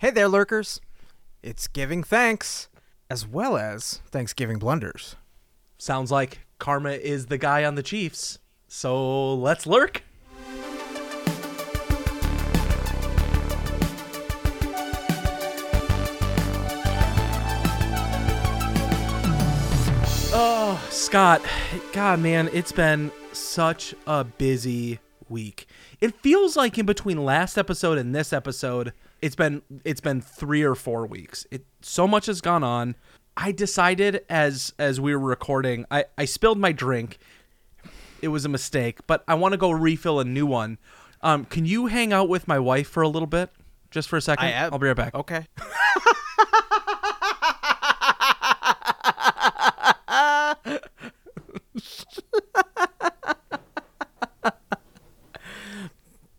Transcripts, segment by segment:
Hey there, lurkers. It's giving thanks as well as Thanksgiving blunders. Sounds like Karma is the guy on the Chiefs. So let's lurk. Oh, Scott. God, man, it's been such a busy week. It feels like in between last episode and this episode, it's been it's been 3 or 4 weeks. It so much has gone on. I decided as as we were recording, I I spilled my drink. It was a mistake, but I want to go refill a new one. Um, can you hang out with my wife for a little bit? Just for a second? I am- I'll be right back. Okay.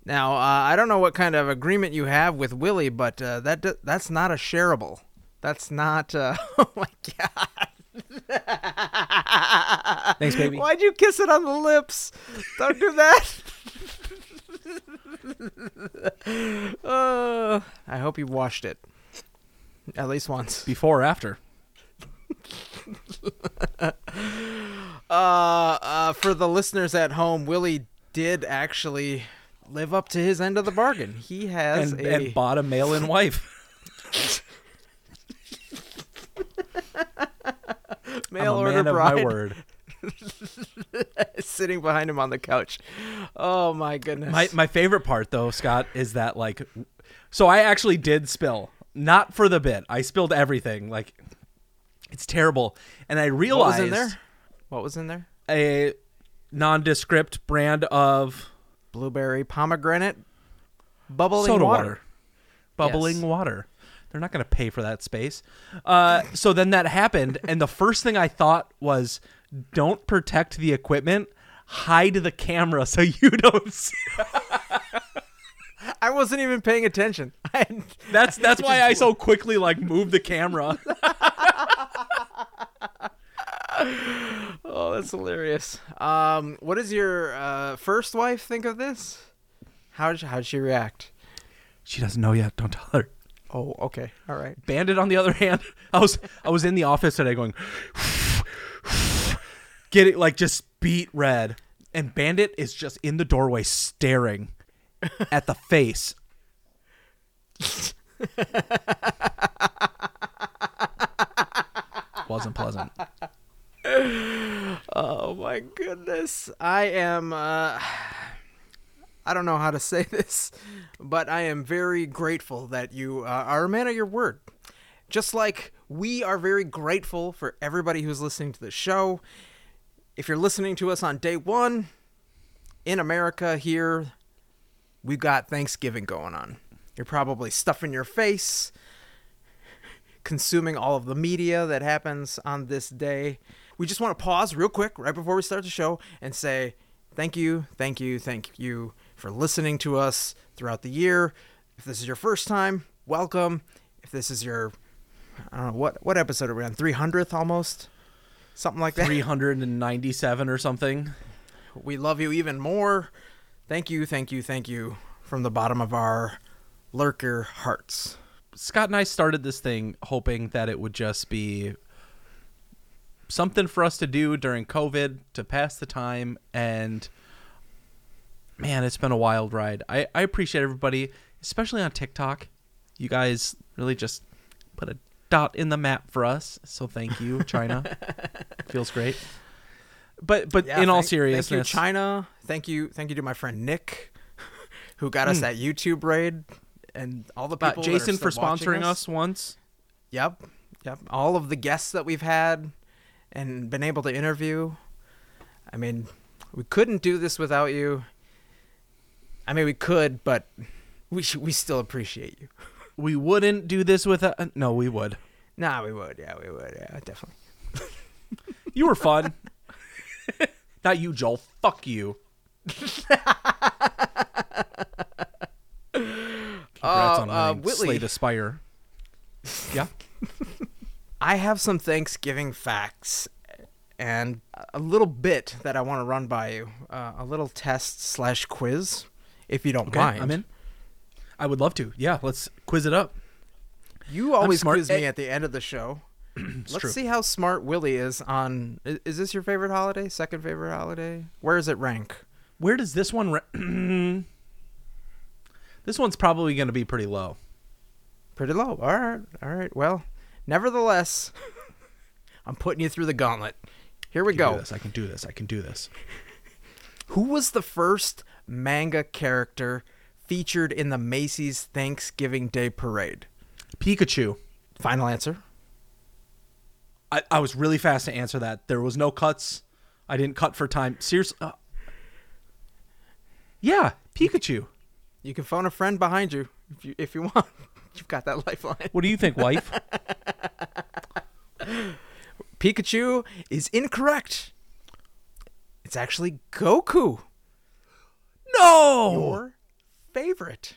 now, uh, I don't know what kind of agreement you have with Willie, but uh, that d- that's not a shareable. That's not. Uh, oh my god! Thanks, baby. Why'd you kiss it on the lips? Don't do that. uh, I hope you washed it at least once. Before or after? Uh, uh, for the listeners at home, Willie did actually live up to his end of the bargain. He has And, a and bought a mail-in wife. mail order man of bride my word. sitting behind him on the couch. Oh my goodness! My my favorite part though, Scott, is that like so I actually did spill. Not for the bit. I spilled everything. Like it's terrible. And I what realized was in there? What was in there? a nondescript brand of Blueberry pomegranate bubbling soda water. water. Bubbling Yes. water. They're not going to pay for that space. Uh, so then that happened, and the first thing I thought was, "Don't protect the equipment, hide the camera so you don't." See. I wasn't even paying attention. I had- That's that's why I so quickly like moved the camera. Oh, that's hilarious. Um, what does your uh, first wife think of this? How did how'd she react? she doesn't know yet. Don't tell her. Oh, okay, all right. Bandit, on the other hand, I was I was in the office today going, get it like just beet red, and Bandit is just in the doorway staring at the face. Wasn't pleasant. My goodness. I am uh I don't know how to say this, but I am very grateful that you uh, are a man of your word. Just like we are very grateful for everybody who's listening to the show. If you're listening to us on day 1 in America here, we've got Thanksgiving going on. You're probably stuffing your face, consuming all of the media that happens on this day. We just want to pause real quick right before we start the show and say thank you, thank you, thank you for listening to us throughout the year. If this is your first time, welcome. If this is your I don't know what what episode are we on? 300th almost. Something like that. 397 or something. We love you even more. Thank you, thank you, thank you from the bottom of our lurker hearts. Scott and I started this thing hoping that it would just be something for us to do during COVID to pass the time. And man, it's been a wild ride. I, I appreciate everybody, especially on TikTok. You guys really just put a dot in the map for us. So thank you, China. Feels great. But but Yeah, in all seriousness, thank you, China. Thank you, thank you to my friend Nick, who got us that YouTube raid, and all the uh, people. are Jason for sponsoring us once. Yep, yep. All of the guests that we've had and been able to interview. I mean, we couldn't do this without you. I mean, we could, but we sh- we still appreciate you. We wouldn't do this without. No, we would. Nah, we would. Yeah, we would. Yeah, definitely. You were fun. Not you, Joel. Fuck you. Congrats Uh, on uh, Whitley. Slay the Spire. I have some Thanksgiving facts and a little bit that I want to run by you. Uh, a little test slash quiz, if you don't Okay, mind. I'm in. I would love to. Yeah, let's quiz it up. You always quiz me Eh, at the end of the show. Let's true. see how smart Willie is on. Is this your favorite holiday? Second favorite holiday? Where does it rank? Where does this one? Ra- this one's probably going to be pretty low. Pretty low. All right. All right. Well, nevertheless, I'm putting you through the gauntlet. Here we I can do go. this. I can do this. I can do this. Who was the first manga character featured in the Macy's Thanksgiving Day Parade? Pikachu. Final answer. I, I was really fast to answer that. There was no cuts. I didn't cut for time. Seriously. Uh, yeah, Pikachu. You can phone a friend behind you if you if you want. You've got that lifeline. What do you think, wife? Pikachu is incorrect. It's actually Goku, no. your favorite.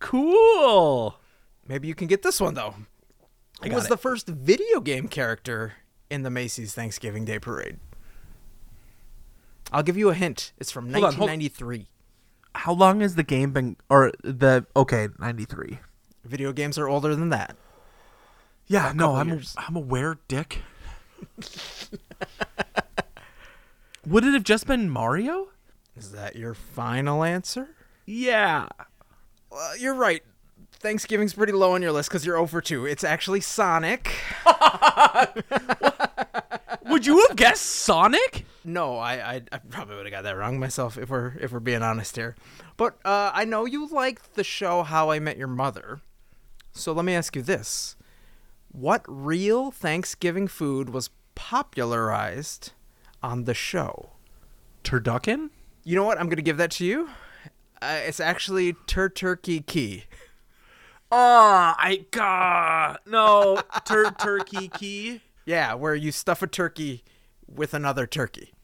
Cool. Maybe you can get this one though. I Who was it. the first video game character in the Macy's Thanksgiving Day Parade? I'll give you a hint. It's from Hold on, 1993. How long has the game been? Or the okay, ninety three. Video games are older than that. Yeah, no, I'm years. I'm aware, Dick. Would it have just been Mario? Is that your final answer? Yeah. Well, you're right. Thanksgiving's pretty low on your list because you're over 2. It's actually Sonic. Would you have guessed Sonic? No, I, I, I probably would have got that wrong myself if we're if we're being honest here. But uh, I know you liked the show How I Met Your Mother, so let me ask you this: What real Thanksgiving food was popularized on the show? Turducken? You know what? I'm gonna give that to you. Uh, it's actually tur turkey key. Oh, I got no tur turkey key. Yeah, where you stuff a turkey with another turkey.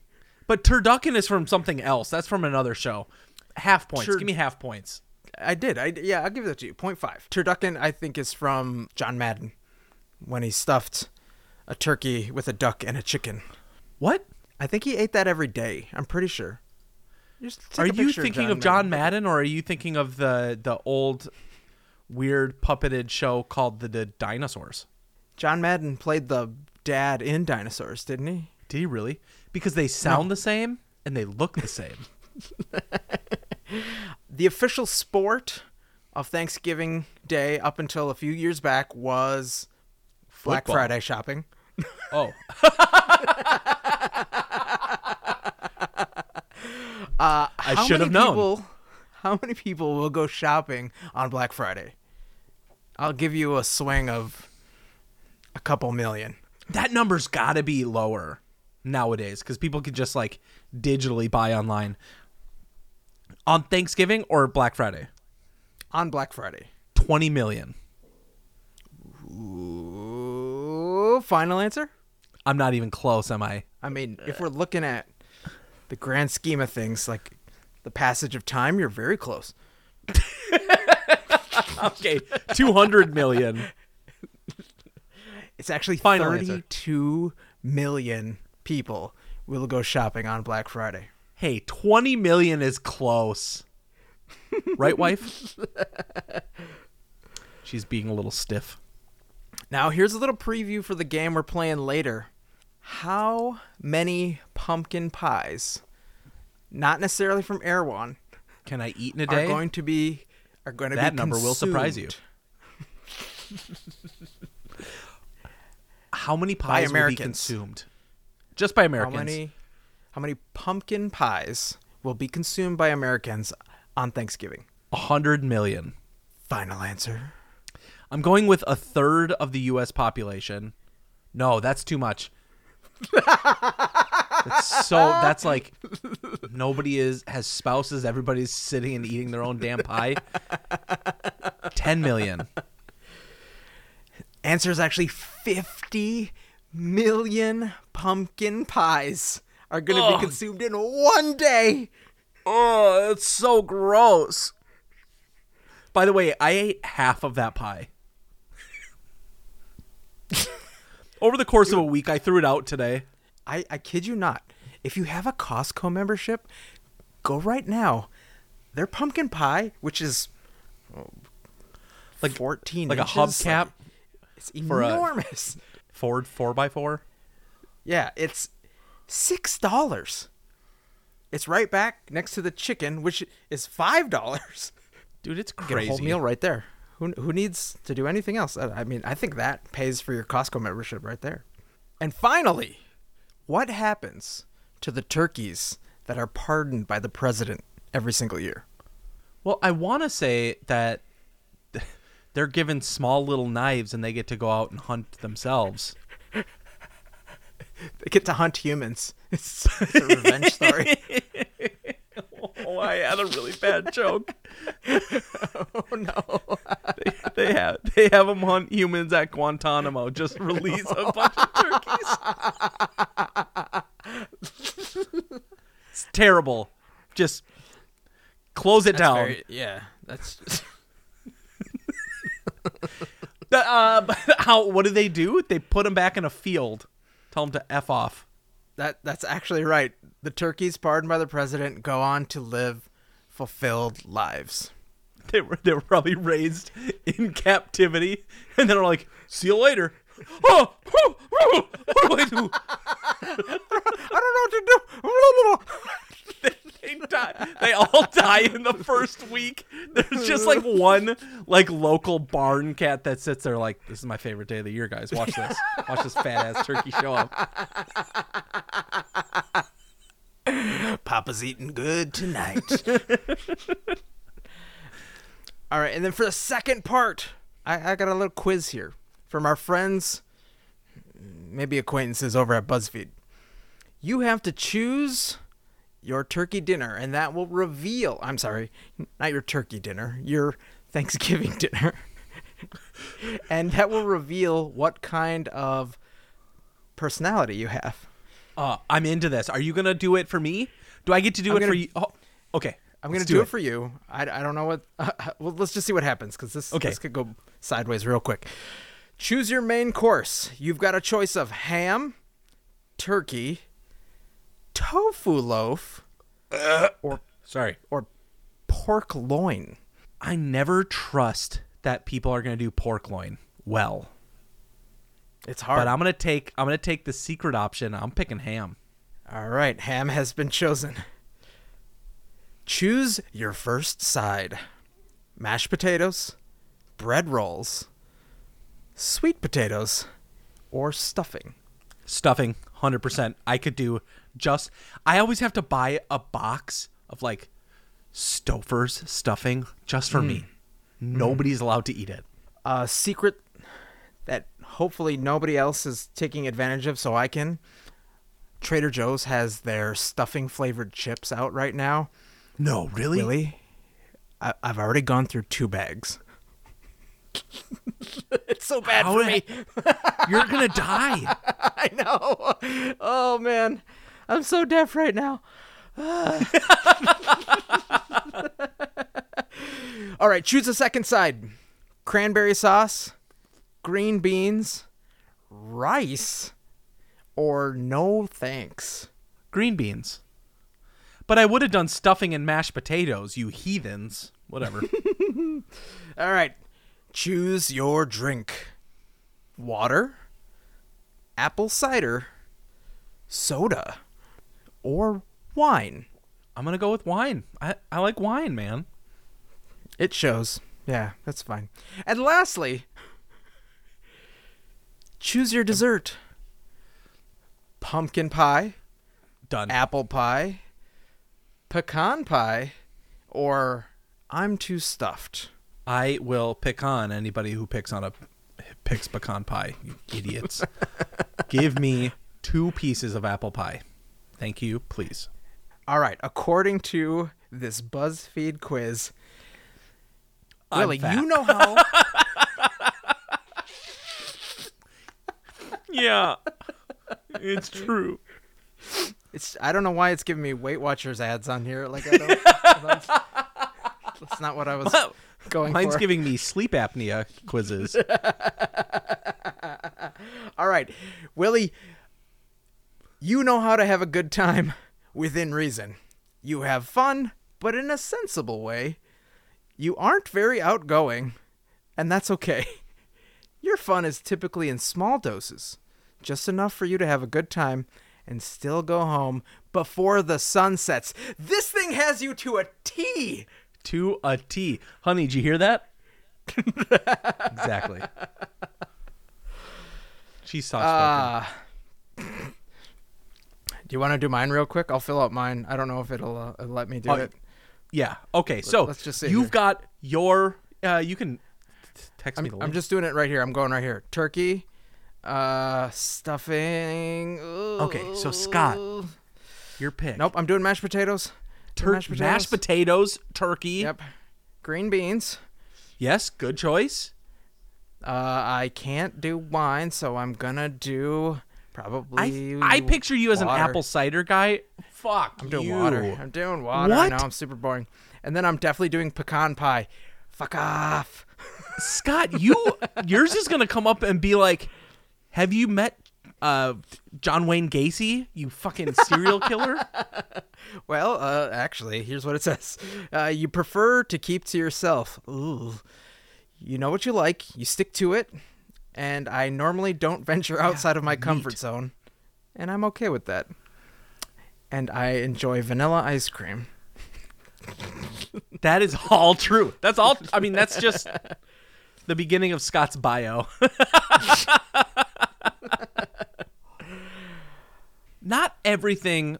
But turducken is from something else. That's from another show. Half points. Tur- Give me half points. I did. I yeah. I'll give that to you. Point five. Turducken, I think, is from John Madden when he stuffed a turkey with a duck and a chicken. What? I think he ate that every day. I'm pretty sure. Are you thinking of John Madden or are you thinking of the the old weird puppeted show called the, the Dinosaurs? John Madden played the dad in Dinosaurs, didn't he? Did he really? Because they sound the same and they look the same. The official sport of Thanksgiving Day up until a few years back was Black Football. Friday shopping. oh, Uh, I should have known. People, how many people will go shopping on Black Friday? I'll give you a swing of a couple million. that number's got to be lower nowadays because people could just like digitally buy online on Thanksgiving or Black Friday. on Black Friday. 20 million. Ooh, final answer? I'm not even close, am I? I mean, if we're looking at the grand scheme of things, like the passage of time, you're very close. Okay, 200 million. It's actually Final answer. thirty-two million people will go shopping on Black Friday. Hey, 20 million is close. Right, wife? She's being a little stiff. Now, here's a little preview for the game we're playing later. How many pumpkin pies, not necessarily from Erewhon, Can I eat in a are day? going to be are going to be That be number will surprise you. How many pies will be consumed? Just by Americans. How many how many pumpkin pies will be consumed by Americans on Thanksgiving? A 100 million. Final answer. I'm going with a third of the U.S. population. No, that's too much. that's so. That's like nobody is has spouses. Everybody's sitting and eating their own damn pie. Ten million. Answer is actually 50 million pumpkin pies are going to be consumed in one day. Oh, it's so gross. By the way, I ate half of that pie. Over the course of a week, I threw it out today. I, I kid you not. If you have a Costco membership, go right now. Their pumpkin pie, which is Like- 14 like a inches, hubcap like, it's enormous. Ford four x four. Yeah, it's six dollars. It's right back next to the chicken, which is five dollars. Dude, it's crazy. Get a whole meal right there. Who who needs to do anything else? I mean, I think that pays for your Costco membership right there. And finally, what happens to the turkeys that are pardoned by the president every single year? Well, I want to say that they're given small little knives and they get to go out and hunt themselves. They get to hunt humans. It's, it's a revenge story. Oh, I had a really bad joke. oh no! They, they have they have them hunt humans at Guantanamo. Just release a bunch of turkeys. it's terrible. Just close it down. Very- yeah, that's The- uh, how? What do they do? They put them back in a field. Tell them to f off. that. That's actually right. The turkeys pardoned by the president go on to live fulfilled lives. They were they were probably raised in captivity, and then are like, "See you later." Oh, oh, oh, oh what do I do? I don't know what to do. they die. They all die in the first week. There's just like one like local barn cat that sits there like, "This is my favorite day of the year, guys. Watch this. Watch this fat ass turkey show up." Papa's eating good tonight. All right, and then for the second part, I, I got a little quiz here from our friends, maybe acquaintances over at BuzzFeed. You have to choose your turkey dinner, and that will reveal. I'm sorry, not your turkey dinner, your Thanksgiving dinner. and that will reveal what kind of personality you have. Uh, I'm into this. Are you gonna do it for me? Do I get to do I'm it for gonna- you? Oh, okay. I'm gonna do, it. for you. I, I don't know what. well, let's just see what happens because this Okay. this could go sideways real quick. Choose your main course. You've got a choice of ham, turkey, tofu loaf, or Sorry. or pork loin. I never trust that people are gonna do pork loin well. It's hard. But I'm gonna take I'm gonna take the secret option. I'm picking ham. All right, ham has been chosen. Choose your first side: mashed potatoes, bread rolls, sweet potatoes, or stuffing. Stuffing, hundred percent. I could do just. I always have to buy a box of like Stouffer's stuffing just for me. Mm. Mm. Nobody's allowed to eat it. a secret hopefully nobody else is taking advantage of so I can. Trader Joe's has their stuffing flavored chips out right now. No, really? Really? I- I've already gone through two bags. it's so bad How for me. You're gonna die. I know. Oh man, I'm so deaf right now. All right, choose a second side: cranberry sauce, green beans, rice, or no thanks. Green beans. But I would have done stuffing and mashed potatoes, you heathens. Whatever. All right, choose your drink: water, apple cider, soda, or wine. I'm gonna go with wine. I, I like wine, man. It shows. Yeah, that's fine. And lastly, choose your dessert. Pumpkin pie, Done. apple pie, pecan pie, or I'm too stuffed. I will pick on anybody who picks on a picks pecan pie. You idiots. Give me two pieces of apple pie. Thank you, please. All right, according to this BuzzFeed quiz, I'm Willie, fat. you know how Yeah. It's true. it's I don't know why it's giving me Weight Watchers ads on here. Like I don't that's, that's not what I was going Mine's for. giving me sleep apnea quizzes. All right, Willie, you know how to have a good time within reason. You have fun, but in a sensible way. You aren't very outgoing, And that's okay. Your fun is typically in small doses, just enough for you to have a good time and still go home before the sun sets. This thing has you to a T. To a T. Honey, did you hear that? exactly. She's soft spoken. Uh, do you want to do mine real quick? I'll fill out mine. I don't know if it'll uh, let me do Oh, it. yeah. Okay. So let's just say you've here. got your. Uh, you can text me the I'm, link. I'm just doing it right here. I'm going right here. Turkey, uh, stuffing. Okay, so Scott, your pick. Nope, I'm doing mashed potatoes. Tur- mashed mashed, potatoes. potatoes, turkey. Yep. Green beans. Yes, good choice. Uh, I can't do wine, so I'm gonna do probably. I I picture you as an apple cider guy. Fuck I'm doing you. water. I'm doing water. I What? know I'm super boring. And then I'm definitely doing pecan pie. Fuck off. Scott, you yours is gonna come up and be like, "Have you met uh, John Wayne Gacy? You fucking serial killer." Well, uh, actually, here's what it says. Uh, you prefer to keep to yourself. Ooh. You know what you like, you stick to it, and I normally don't venture outside of my comfort zone, and I'm okay with that. And I enjoy vanilla ice cream. that is all true. That's all. I mean, that's just the beginning of Scott's bio. Not everything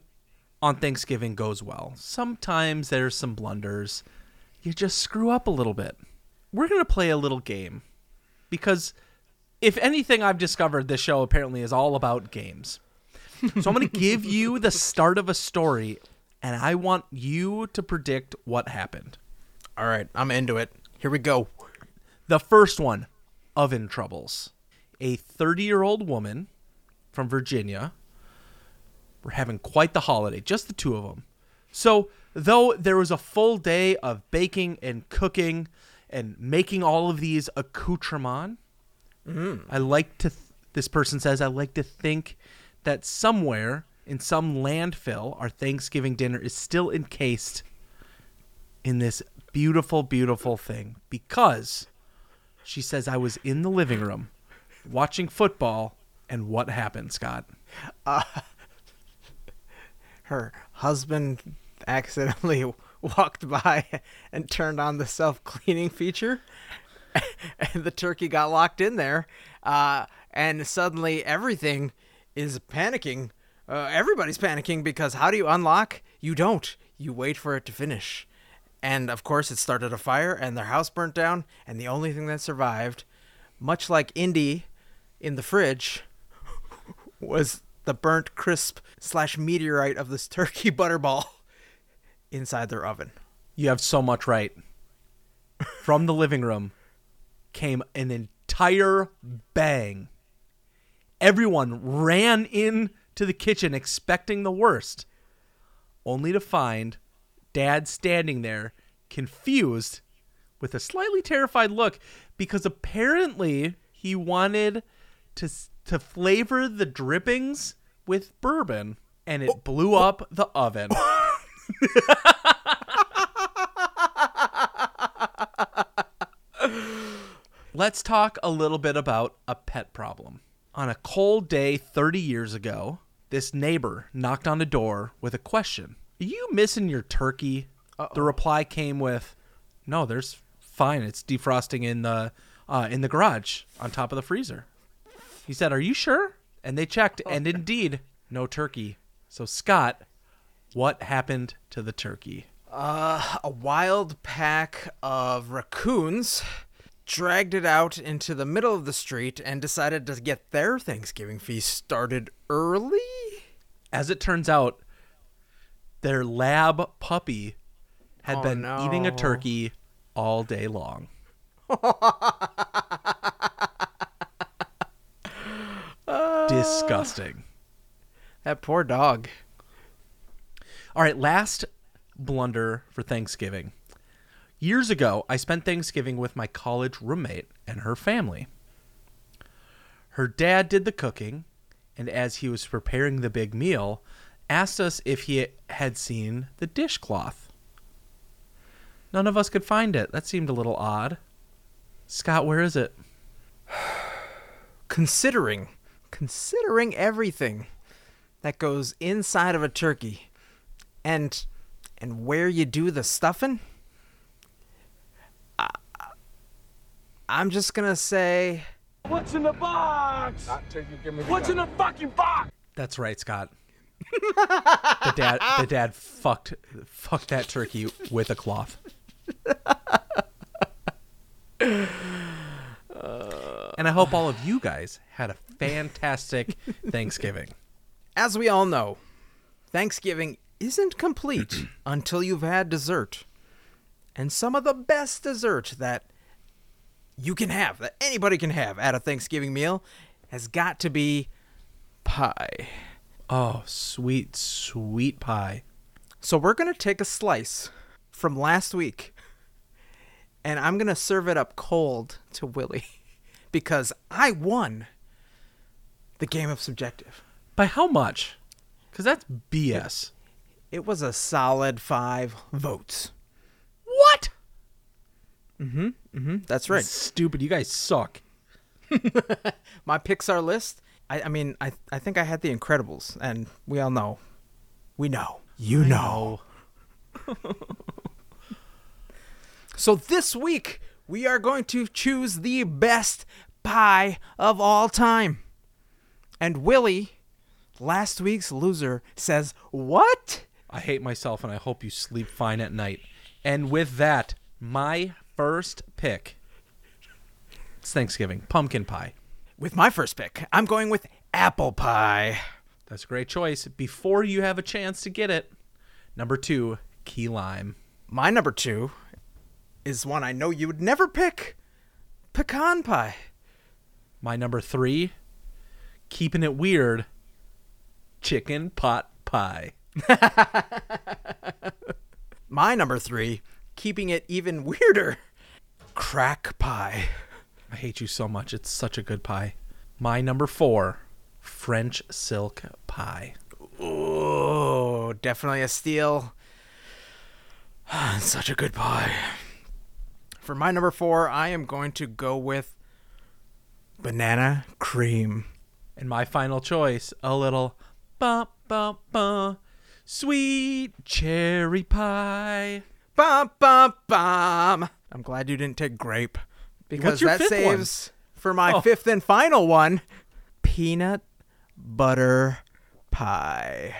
on Thanksgiving goes well. Sometimes there's some blunders. You just screw up a little bit. We're going to play a little game because if anything I've discovered this show apparently is all about games. So I'm going to give you the start of a story and I want you to predict what happened. All right, I'm into it. Here we go. The first one, oven troubles. A 30 year old woman from Virginia. We're having quite the holiday, just the two of them. So, though there was a full day of baking and cooking and making all of these accoutrements, mm. I like to, th- this person says, I like to think that somewhere in some landfill, our Thanksgiving dinner is still encased in this beautiful, beautiful thing because she says I was in the living room watching football, and what happened, Scott? Her husband accidentally walked by and turned on the self cleaning feature, and the turkey got locked in there. Uh, and suddenly everything is panicking. Uh, everybody's panicking because how do you unlock? You don't. You wait for it to finish. And of course, it started a fire, and their house burnt down. And the only thing that survived, much like Indy in the fridge, was the burnt crisp slash meteorite of this turkey butterball inside their oven. You have so much right. From the living room came an entire bang. Everyone ran in to the kitchen expecting the worst, only to find dad standing there confused with a slightly terrified look because apparently he wanted to to flavor the drippings with bourbon and it blew up the oven. Let's talk a little bit about a pet problem. On a cold day 30 years ago, this neighbor knocked on the door with a question Are you missing your turkey? The reply came with, No, there's fine. It's defrosting in the uh, in the garage on top of the freezer. He said, Are you sure? And they checked, and indeed, no turkey. So, Scott, what happened to the turkey? A wild pack of raccoons dragged it out into the middle of the street and decided to get their Thanksgiving feast started early. As it turns out, their lab puppy had Oh, been eating a turkey all day long. Disgusting. That poor dog. All right, last blunder for Thanksgiving. Years ago, I spent Thanksgiving with my college roommate and her family. Her dad did the cooking, and as he was preparing the big meal, asked us if he had seen the dishcloth. None of us could find it. That seemed a little odd. Scott, where is it? Considering, considering everything that goes inside of a turkey, and and where you do the stuffing, I, I'm just gonna say What's in the box? What's in the fucking box? That's right, Scott. The dad the dad fucked fucked that turkey with a cloth. and I hope all of you guys had a fantastic Thanksgiving. As we all know, Thanksgiving isn't complete until you've had dessert. And some of the best dessert that you can have, that anybody can have at a Thanksgiving meal, has got to be pie. Oh, sweet, sweet pie. So we're going to take a slice from last week and I'm going to serve it up cold to Willie because I won the game of subjective. By how much? Because that's BS. It was a solid five votes. What? Mm, hmm. Mm hmm. That's right. Stupid. You guys suck. My Pixar list. I, I mean, I I think I had The Incredibles, and we all know, we know, you know. So this week we are going to choose the best pie of all time. And Willie, last week's loser, says, "What?" I hate myself and I hope you sleep fine at night. And with that, my first pick. It's Thanksgiving. Pumpkin pie. With my first pick, I'm going with apple pie. That's a great choice. Before you have a chance to get it, number two, key lime. My number two is one I know you would never pick: pecan pie. My number three, keeping it weird, chicken pot pie. My number three, keeping it even weirder: crack pie. Hate you so much. It's such a good pie. My number four, French silk pie. Oh, definitely a steal. Such a good pie. For my number four, I am going to go with banana cream. And my final choice, a little bum bum bum, sweet cherry pie. Bum bum bum. I'm glad you didn't take grape because that fifth one? saves for my Oh. fifth and final one, peanut butter pie.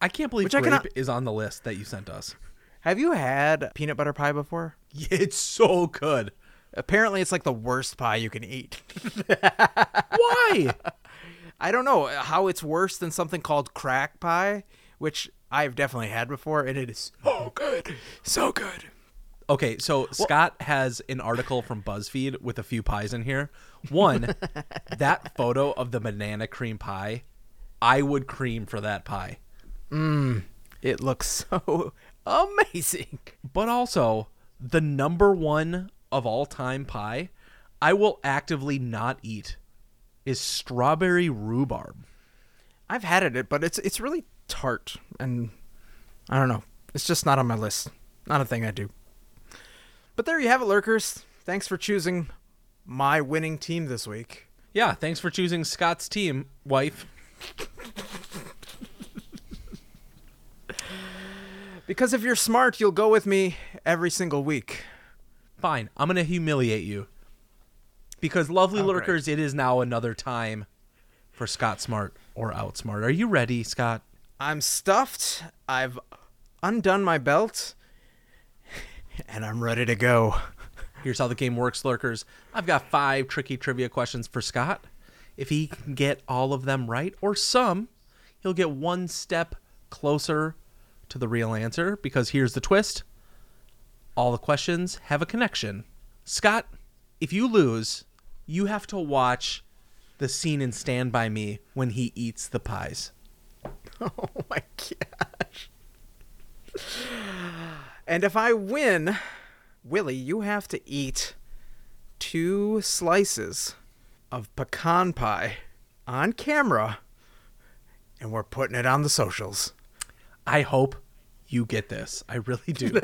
I can't believe Which I grape cannot- is on the list that you sent us. Have you had peanut butter pie before? It's so good. Apparently, it's like the worst pie you can eat. Why? I don't know how it's worse than something called crack pie, which I've definitely had before, and it is so good, so good. Okay, so Scott has an article from BuzzFeed with a few pies in here. One, that photo of the banana cream pie, I would cream for that pie. Mmm, it looks so amazing. But also, the number one of all time pie, I will actively not eat, is strawberry rhubarb. I've had it, but it's it's really tart, and I don't know. It's just not on my list. Not a thing I do. But there you have it, lurkers. Thanks for choosing my winning team this week. Yeah, thanks for choosing Scott's team, wife. Because if you're smart, you'll go with me every single week. Fine, I'm going to humiliate you. Because, lovely Oh, lurkers, it is now another time for Scott Smart or Outsmart. Are you ready, Scott? I'm stuffed. I've undone my belt, and I'm ready to go. Here's how the game works, lurkers. I've got five tricky trivia questions for Scott. If he can get all of them right, or some, he'll get one step closer to the real answer. Because here's the twist all the questions have a connection. Scott, if you lose, you have to watch the scene in Stand By Me when he eats the pies. Oh my gosh. And if I win, Willie, you have to eat two slices of pecan pie on camera, and we're putting it on the socials. I hope you get this. I really do.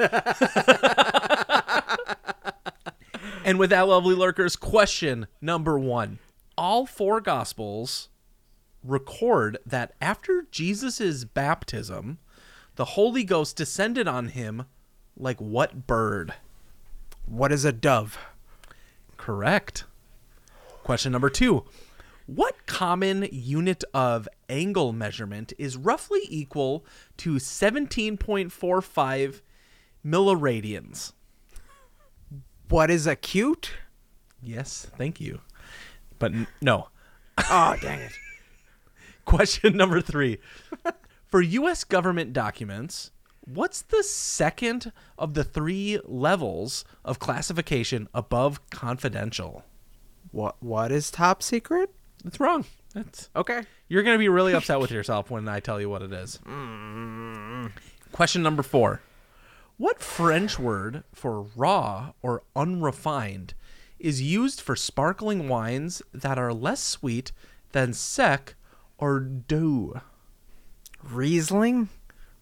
and with that, lovely lurkers, question number one: All four gospels record that after Jesus' baptism, the Holy Ghost descended on him like what bird? What is a dove? Correct. Question number two. What common unit of angle measurement is roughly equal to 17.45 milliradians? What is acute? Yes, thank you. But n- no. Oh, dang it. Question number three. For U.S. government documents, what's the second of the three levels of classification above confidential? What what is top secret? That's wrong. That's Okay. You're going to be really upset with yourself when I tell you what it is. Mm. Question number four. What French word for raw or unrefined is used for sparkling wines that are less sweet than sec or doux? Riesling?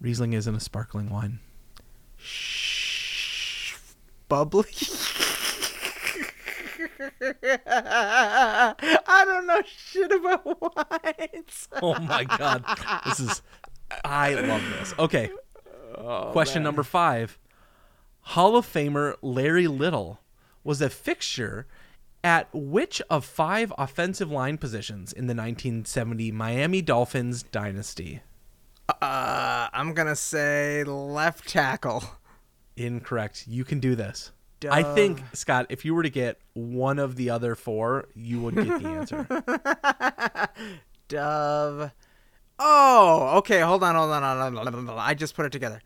Riesling isn't a sparkling wine. Shh, Bubbly? I don't know shit about wines. Oh my god. This is I love this. Okay. Oh, Question number 5. Hall of Famer Larry Little was a fixture at which of five offensive line positions in the 1970 Miami Dolphins dynasty? Uh, I'm gonna say left tackle. Incorrect. You can do this. I think Scott, if you were to get one of the other four, you would get the answer. Dove. Oh, okay. Hold on, hold on, hold on, hold on. hold on. I just put it together.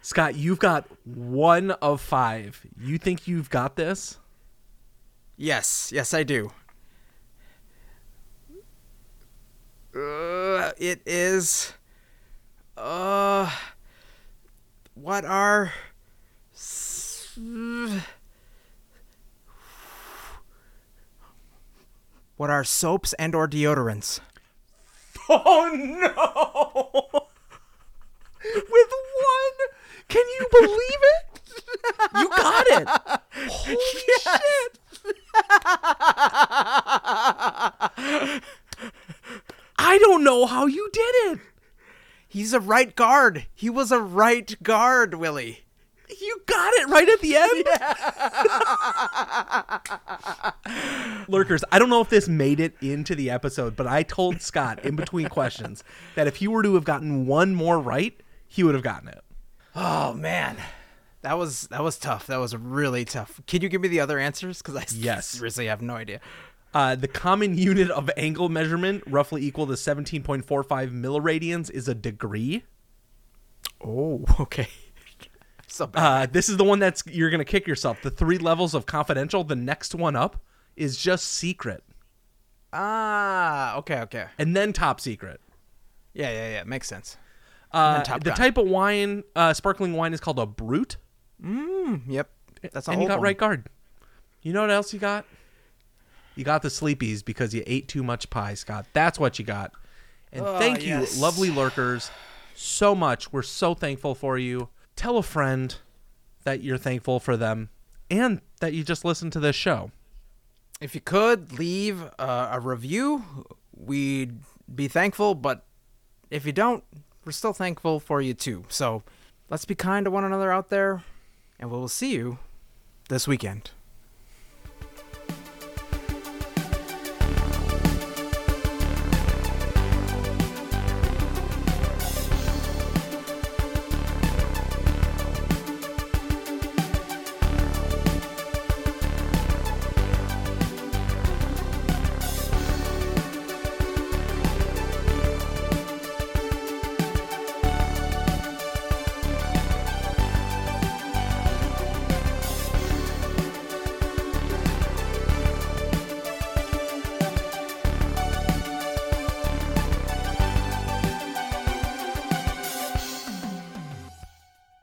Scott, you've got one of five. You think you've got this? Yes, yes, I do. Uh, it is. Uh, what are. What are soaps and or deodorants? Oh no! With one, can you believe it? You got it! Holy shit! I don't know how you did it. He's a right guard. He was a right guard, Willie. You got it right at the end. Yeah. Lurkers, I don't know if this made it into the episode, but I told Scott in between questions that if he were to have gotten one more right, he would have gotten it. Oh man, that was that was tough. That was really tough. Can you give me the other answers? Because I Yes. seriously have no idea. Uh, the common unit of angle measurement, roughly equal to 17.45 milliradians, is a degree. Oh, okay. so bad. Uh, this is the one that's you're gonna kick yourself. The three levels of confidential. The next one up is just secret, ah, okay, okay. and then top secret. Yeah, yeah, yeah. Makes sense. Uh, the Gun. type of wine, uh, sparkling wine, is called a brut. Mm, yep. That's a and you got one. right guard. You know what else you got? You got the sleepies because you ate too much pie, Scott. That's what you got. And Oh, thank yes. you, lovely lurkers, so much. We're so thankful for you. Tell a friend that you're thankful for them and that you just listened to this show. If you could leave uh, a review, we'd be thankful. But if you don't, we're still thankful for you too. So let's be kind to one another out there, and we will see you this weekend.